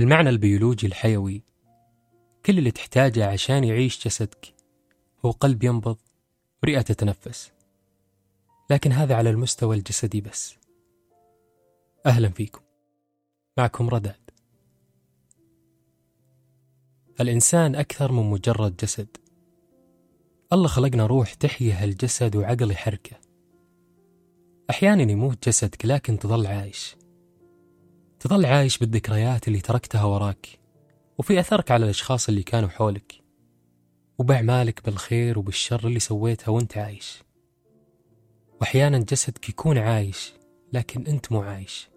المعنى البيولوجي الحيوي. كل اللي تحتاجه عشان يعيش جسدك هو قلب ينبض ورئة تتنفس. لكن هذا على المستوى الجسدي بس. أهلا فيكم. معكم رداد. الإنسان أكثر من مجرد جسد. الله خلقنا روح تحيي هالجسد وعقل يحركه. أحيانا يموت جسدك لكن تظل عايش. تظل عايش بالذكريات اللي تركتها وراك وفي أثرك على الأشخاص اللي كانوا حولك وبأعمالك بالخير وبالشر اللي سويتها وأنت عايش. وأحيانا جسدك يكون عايش لكن أنت مو عايش.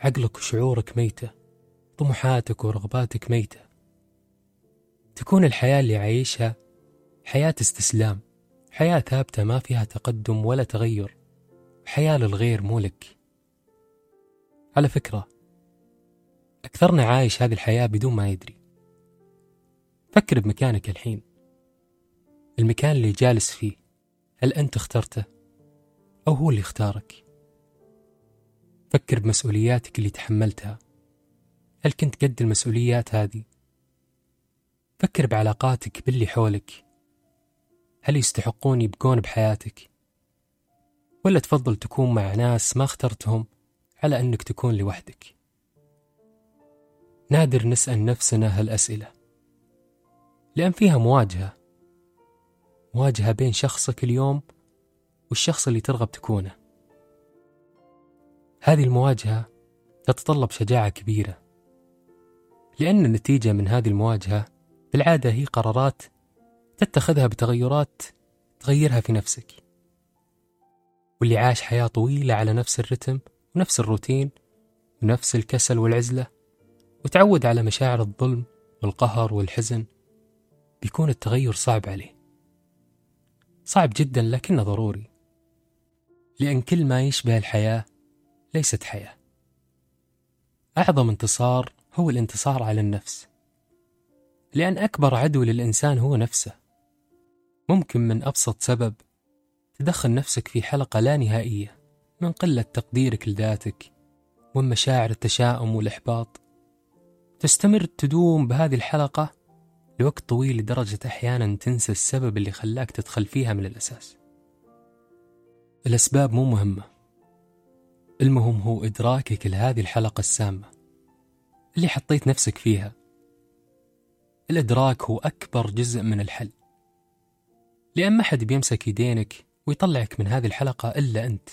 عقلك وشعورك ميتة طموحاتك ورغباتك ميتة. تكون الحياة اللي عايشها حياة استسلام حياة ثابتة ما فيها تقدم ولا تغير حياة للغير مو لك. على فكرة أكثرنا عايش هذه الحياة بدون ما يدري. فكر بمكانك الحين. المكان اللي جالس فيه هل أنت اخترته؟ أو هو اللي اختارك؟ فكر بمسؤولياتك اللي تحملتها. هل كنت قد المسؤوليات هذه؟ فكر بعلاقاتك باللي حولك. هل يستحقون يبقون بحياتك؟ ولا تفضل تكون مع ناس ما اخترتهم؟ على أنك تكون لوحدك. نادر نسأل نفسنا هالأسئلة لأن فيها مواجهة مواجهة بين شخصك اليوم والشخص اللي ترغب تكونه. هذه المواجهة تتطلب شجاعة كبيرة لأن النتيجة من هذه المواجهة بالعادة هي قرارات تتخذها بتغيرات تغيرها في نفسك واللي عاش حياة طويلة على نفس الرتم ونفس الروتين ونفس الكسل والعزلة وتعود على مشاعر الظلم والقهر والحزن بيكون التغير صعب عليه. صعب جدا لكنه ضروري. لأن كل ما يشبه الحياة ليست حياة. أعظم انتصار هو الانتصار على النفس. لأن أكبر عدو للإنسان هو نفسه. ممكن من أبسط سبب تدخل نفسك في حلقة لا نهائية. من قلة تقديرك لذاتك ومن مشاعر التشاؤم والإحباط. تستمر تدوم بهذه الحلقة لوقت طويل لدرجة أحيانا تنسى السبب اللي خلاك تدخل فيها من الأساس. الأسباب مو مهمة. المهم هو إدراكك لهذه الحلقة السامة اللي حطيت نفسك فيها. الإدراك هو أكبر جزء من الحل. لأن ما حد بيمسك يدينك ويطلعك من هذه الحلقة إلا أنت.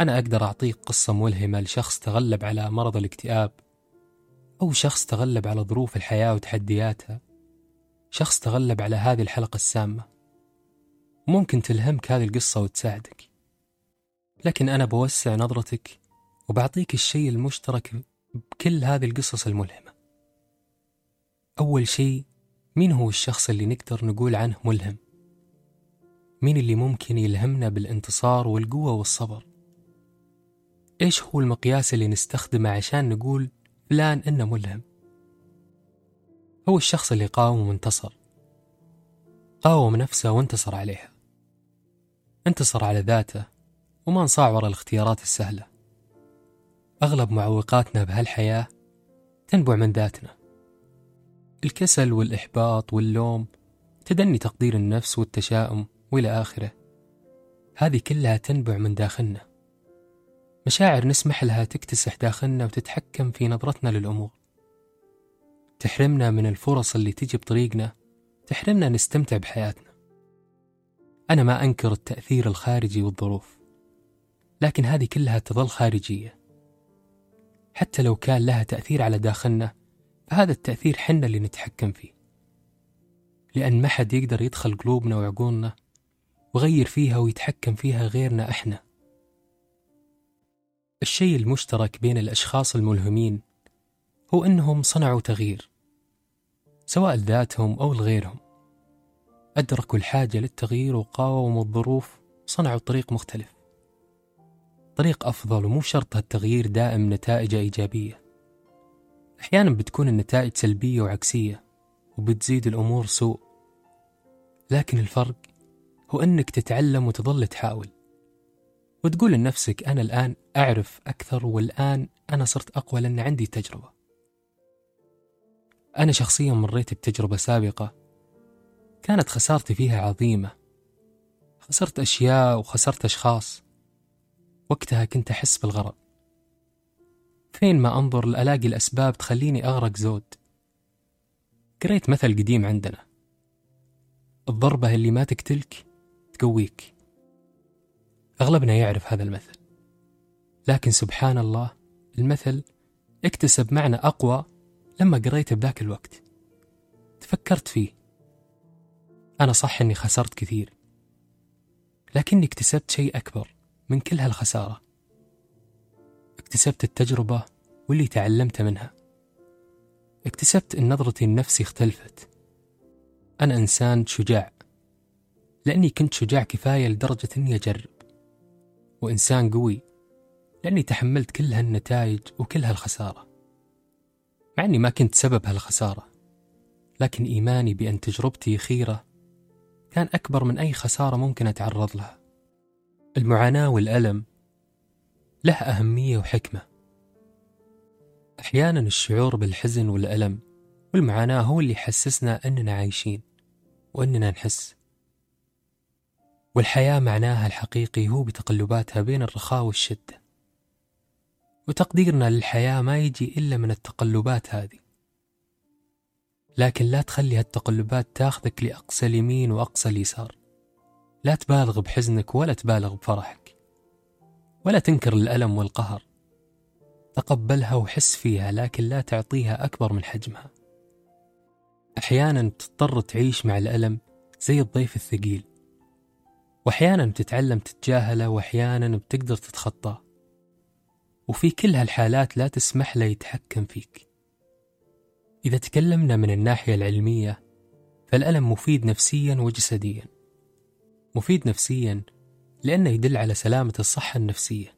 أنا أقدر أعطيك قصة ملهمة لشخص تغلب على مرض الاكتئاب أو شخص تغلب على ظروف الحياة وتحدياتها شخص تغلب على هذه الحلقة السامة. ممكن تلهمك هذه القصة وتساعدك. لكن أنا بوسع نظرتك وبعطيك الشيء المشترك بكل هذه القصص الملهمة. أول شيء مين هو الشخص اللي نقدر نقول عنه ملهم؟ مين اللي ممكن يلهمنا بالانتصار والقوة والصبر؟ إيش هو المقياس اللي نستخدمه عشان نقول فلان إنه ملهم؟ هو الشخص اللي قاوم وانتصر قاوم نفسه وانتصر عليها. انتصر على ذاته وما انصاع ورا الاختيارات السهلة. أغلب معوقاتنا بهالحياة تنبع من ذاتنا. الكسل والإحباط واللوم تدني تقدير النفس والتشاؤم وإلى آخره. هذه كلها تنبع من داخلنا. مشاعر نسمح لها تكتسح داخلنا وتتحكم في نظرتنا للأمور. تحرمنا من الفرص اللي تجي بطريقنا تحرمنا نستمتع بحياتنا. أنا ما أنكر التأثير الخارجي والظروف لكن هذه كلها تظل خارجية. حتى لو كان لها تأثير على داخلنا فهذا التأثير حنا اللي نتحكم فيه. لأن ما حد يقدر يدخل قلوبنا وعقولنا ويغير فيها ويتحكم فيها غيرنا إحنا. الشيء المشترك بين الأشخاص الملهمين هو أنهم صنعوا تغيير سواء لذاتهم أو لغيرهم. أدركوا الحاجة للتغيير وقاوموا الظروف وصنعوا طريق مختلف. طريق أفضل ومو شرط هالتغيير دائم نتائجه إيجابية. أحيانا بتكون النتائج سلبية وعكسية وبتزيد الأمور سوء. لكن الفرق هو أنك تتعلم وتظل تحاول. وتقول لنفسك أنا الآن أعرف أكثر والآن أنا صرت أقوى لأن عندي تجربة. أنا شخصيا مريت بتجربة سابقة كانت خسارتي فيها عظيمة. خسرت أشياء وخسرت أشخاص. وقتها كنت أحس بالغرق. فين ما أنظر لألاقي الأسباب تخليني أغرق زود. قريت مثل قديم عندنا. الضربة اللي ما تقتلك تقويك. أغلبنا يعرف هذا المثل. لكن سبحان الله المثل اكتسب معنى أقوى لما قريته بذاك الوقت. تفكرت فيه. أنا صح أني خسرت كثير. لكني اكتسبت شيء أكبر من كل هالخسارة. اكتسبت التجربة واللي تعلمت منها. اكتسبت أن نظرتي لنفسي اختلفت. أنا إنسان شجاع. لأني كنت شجاع كفاية لدرجة أني أجرب. وإنسان قوي لأني تحملت كل هالنتائج وكل هالخسارة. مع أني ما كنت سبب هالخسارة لكن إيماني بأن تجربتي خيرة كان أكبر من أي خسارة ممكن أتعرض لها. المعاناة والألم له أهمية وحكمة. أحيانا الشعور بالحزن والألم والمعاناة هو اللي يحسسنا أننا عايشين وأننا نحس. والحياة معناها الحقيقي هو بتقلباتها بين الرخاء والشدة. وتقديرنا للحياة ما يجي إلا من التقلبات هذه. لكن لا تخلي هالتقلبات تاخذك لأقصى اليمين وأقصى اليسار. لا تبالغ بحزنك ولا تبالغ بفرحك. ولا تنكر الألم والقهر. تقبلها وحس فيها لكن لا تعطيها أكبر من حجمها. أحيانا بتضطر تعيش مع الألم زي الضيف الثقيل. وأحيانا بتتعلم تتجاهله وأحيانا بتقدر تتخطاه. وفي كل هالحالات لا تسمح له يتحكم فيك. إذا تكلمنا من الناحية العلمية فالألم مفيد نفسيا وجسديا. مفيد نفسيا لأنه يدل على سلامة الصحة النفسية.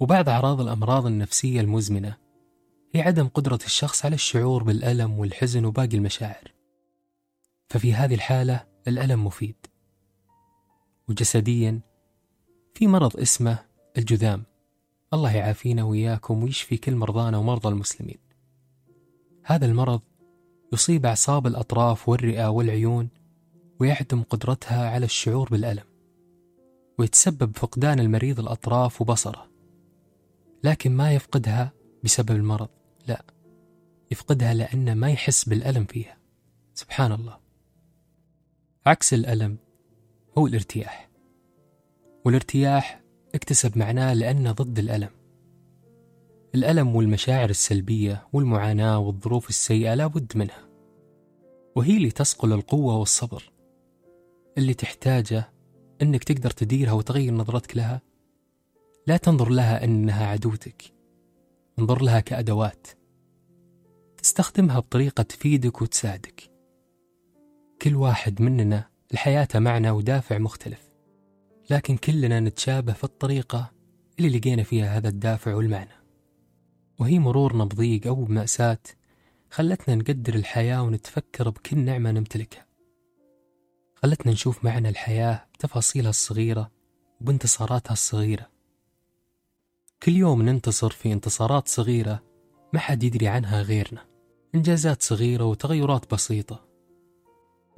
وبعض أعراض الأمراض النفسية المزمنة هي عدم قدرة الشخص على الشعور بالألم والحزن وباقي المشاعر. ففي هذه الحالة الألم مفيد. وجسديا في مرض اسمه الجذام. الله يعافينا وإياكم ويشفي كل مرضانا ومرضى المسلمين. هذا المرض يصيب أعصاب الأطراف والرئة والعيون ويعدم قدرتها على الشعور بالألم ويتسبب فقدان المريض الأطراف وبصره. لكن ما يفقدها بسبب المرض؟ لا يفقدها لأنه ما يحس بالألم فيها. سبحان الله. عكس الألم هو الارتياح. والارتياح اكتسب معناه لأنه ضد الألم. الألم والمشاعر السلبية والمعاناة والظروف السيئة لابد منها. وهي اللي تصقل القوة والصبر. اللي تحتاجه أنك تقدر تديرها وتغير نظرتك لها. لا تنظر لها أنها عدوتك. انظر لها كأدوات. تستخدمها بطريقة تفيدك وتساعدك. كل واحد مننا لحياته معنى ودافع مختلف لكن كلنا نتشابه في الطريقة اللي لقينا فيها هذا الدافع والمعنى. وهي مرورنا بضيق أو بمأساة خلتنا نقدر الحياة ونتفكر بكل نعمة نمتلكها. خلتنا نشوف معنى الحياة بتفاصيلها الصغيرة وبانتصاراتها الصغيرة. كل يوم ننتصر في انتصارات صغيرة ما حد يدري عنها غيرنا. إنجازات صغيرة وتغيرات بسيطة.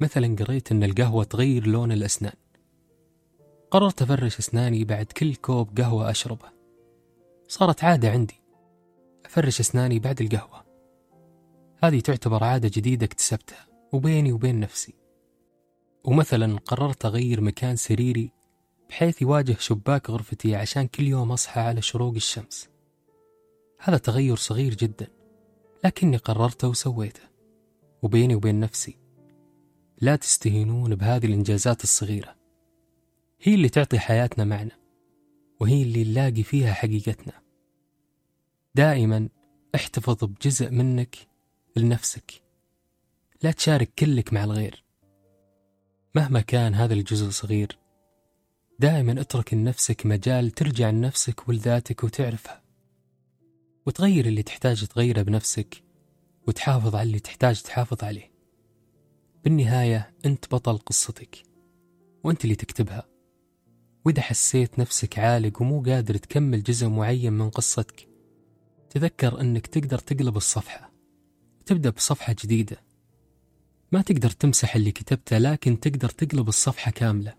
مثلا قريت أن القهوة تغير لون الأسنان. قررت أفرش أسناني بعد كل كوب قهوة أشربه. صارت عادة عندي. أفرش أسناني بعد القهوة. هذه تعتبر عادة جديدة اكتسبتها وبيني وبين نفسي. ومثلا قررت أغير مكان سريري بحيث يواجه شباك غرفتي عشان كل يوم أصحى على شروق الشمس. هذا تغير صغير جدا لكني قررته وسويته. وبيني وبين نفسي لا تستهينون بهذه الإنجازات الصغيرة. هي اللي تعطي حياتنا معنى وهي اللي نلاقي فيها حقيقتنا. دائما احتفظ بجزء منك لنفسك. لا تشارك كلك مع الغير. مهما كان هذا الجزء صغير دائما اترك لنفسك مجال ترجع لنفسك ولذاتك وتعرفها. وتغير اللي تحتاج تغيره بنفسك وتحافظ على اللي تحتاج تحافظ عليه. بالنهاية أنت بطل قصتك وأنت اللي تكتبها. وإذا حسيت نفسك عالق ومو قادر تكمل جزء معين من قصتك تذكر أنك تقدر تقلب الصفحة وتبدأ بصفحة جديدة. ما تقدر تمسح اللي كتبته لكن تقدر تقلب الصفحة كاملة.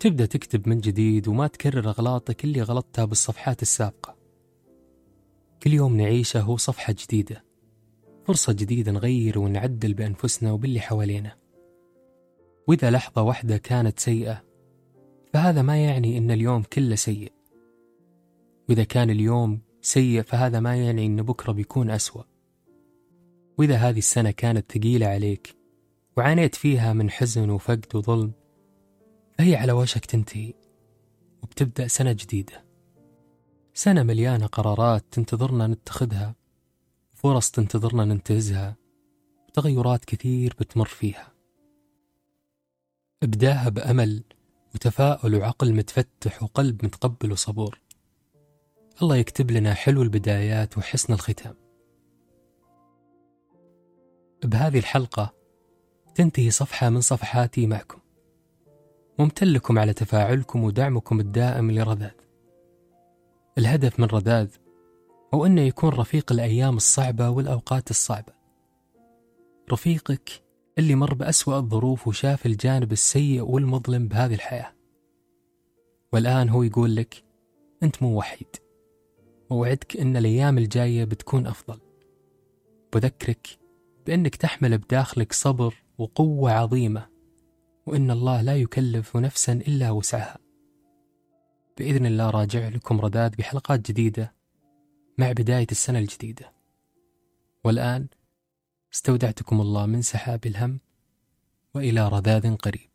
تبدأ تكتب من جديد وما تكرر أغلاطك اللي غلطتها بالصفحات السابقة. كل يوم نعيشه هو صفحة جديدة. فرصة جديدة نغير ونعدل بأنفسنا وباللي حوالينا. وإذا لحظة واحدة كانت سيئة فهذا ما يعني أن اليوم كله سيء. وإذا كان اليوم سيء فهذا ما يعني أن بكرة بيكون أسوأ. وإذا هذه السنة كانت ثقيلة عليك وعانيت فيها من حزن وفقد وظلم فهي على وشك تنتهي وبتبدأ سنة جديدة. سنة مليانة قرارات تنتظرنا نتخذها. فرص تنتظرنا ننتهزها وتغيرات كثير بتمر فيها. إبداها بأمل وتفاؤل وعقل متفتح وقلب متقبل وصبور. الله يكتب لنا حلو البدايات وحسن الختام. بهذه الحلقة تنتهي صفحة من صفحاتي معكم. ممتن لكم على تفاعلكم ودعمكم الدائم لرذاذ. الهدف من رذاذ هو أنه يكون رفيق الأيام الصعبة والأوقات الصعبة. رفيقك اللي مر بأسوأ الظروف وشاف الجانب السيء والمظلم بهذه الحياة. والآن هو يقول لك أنت مو وحيد. ووعدك أن الأيام الجاية بتكون أفضل. بذكرك بأنك تحمل بداخلك صبر وقوة عظيمة وإن الله لا يكلف نفسا إلا وسعها. بإذن الله راجع لكم رداد بحلقات جديدة. مع بداية السنة الجديدة. والآن استودعتكم الله من سحاب الهم وإلى رذاذ قريب.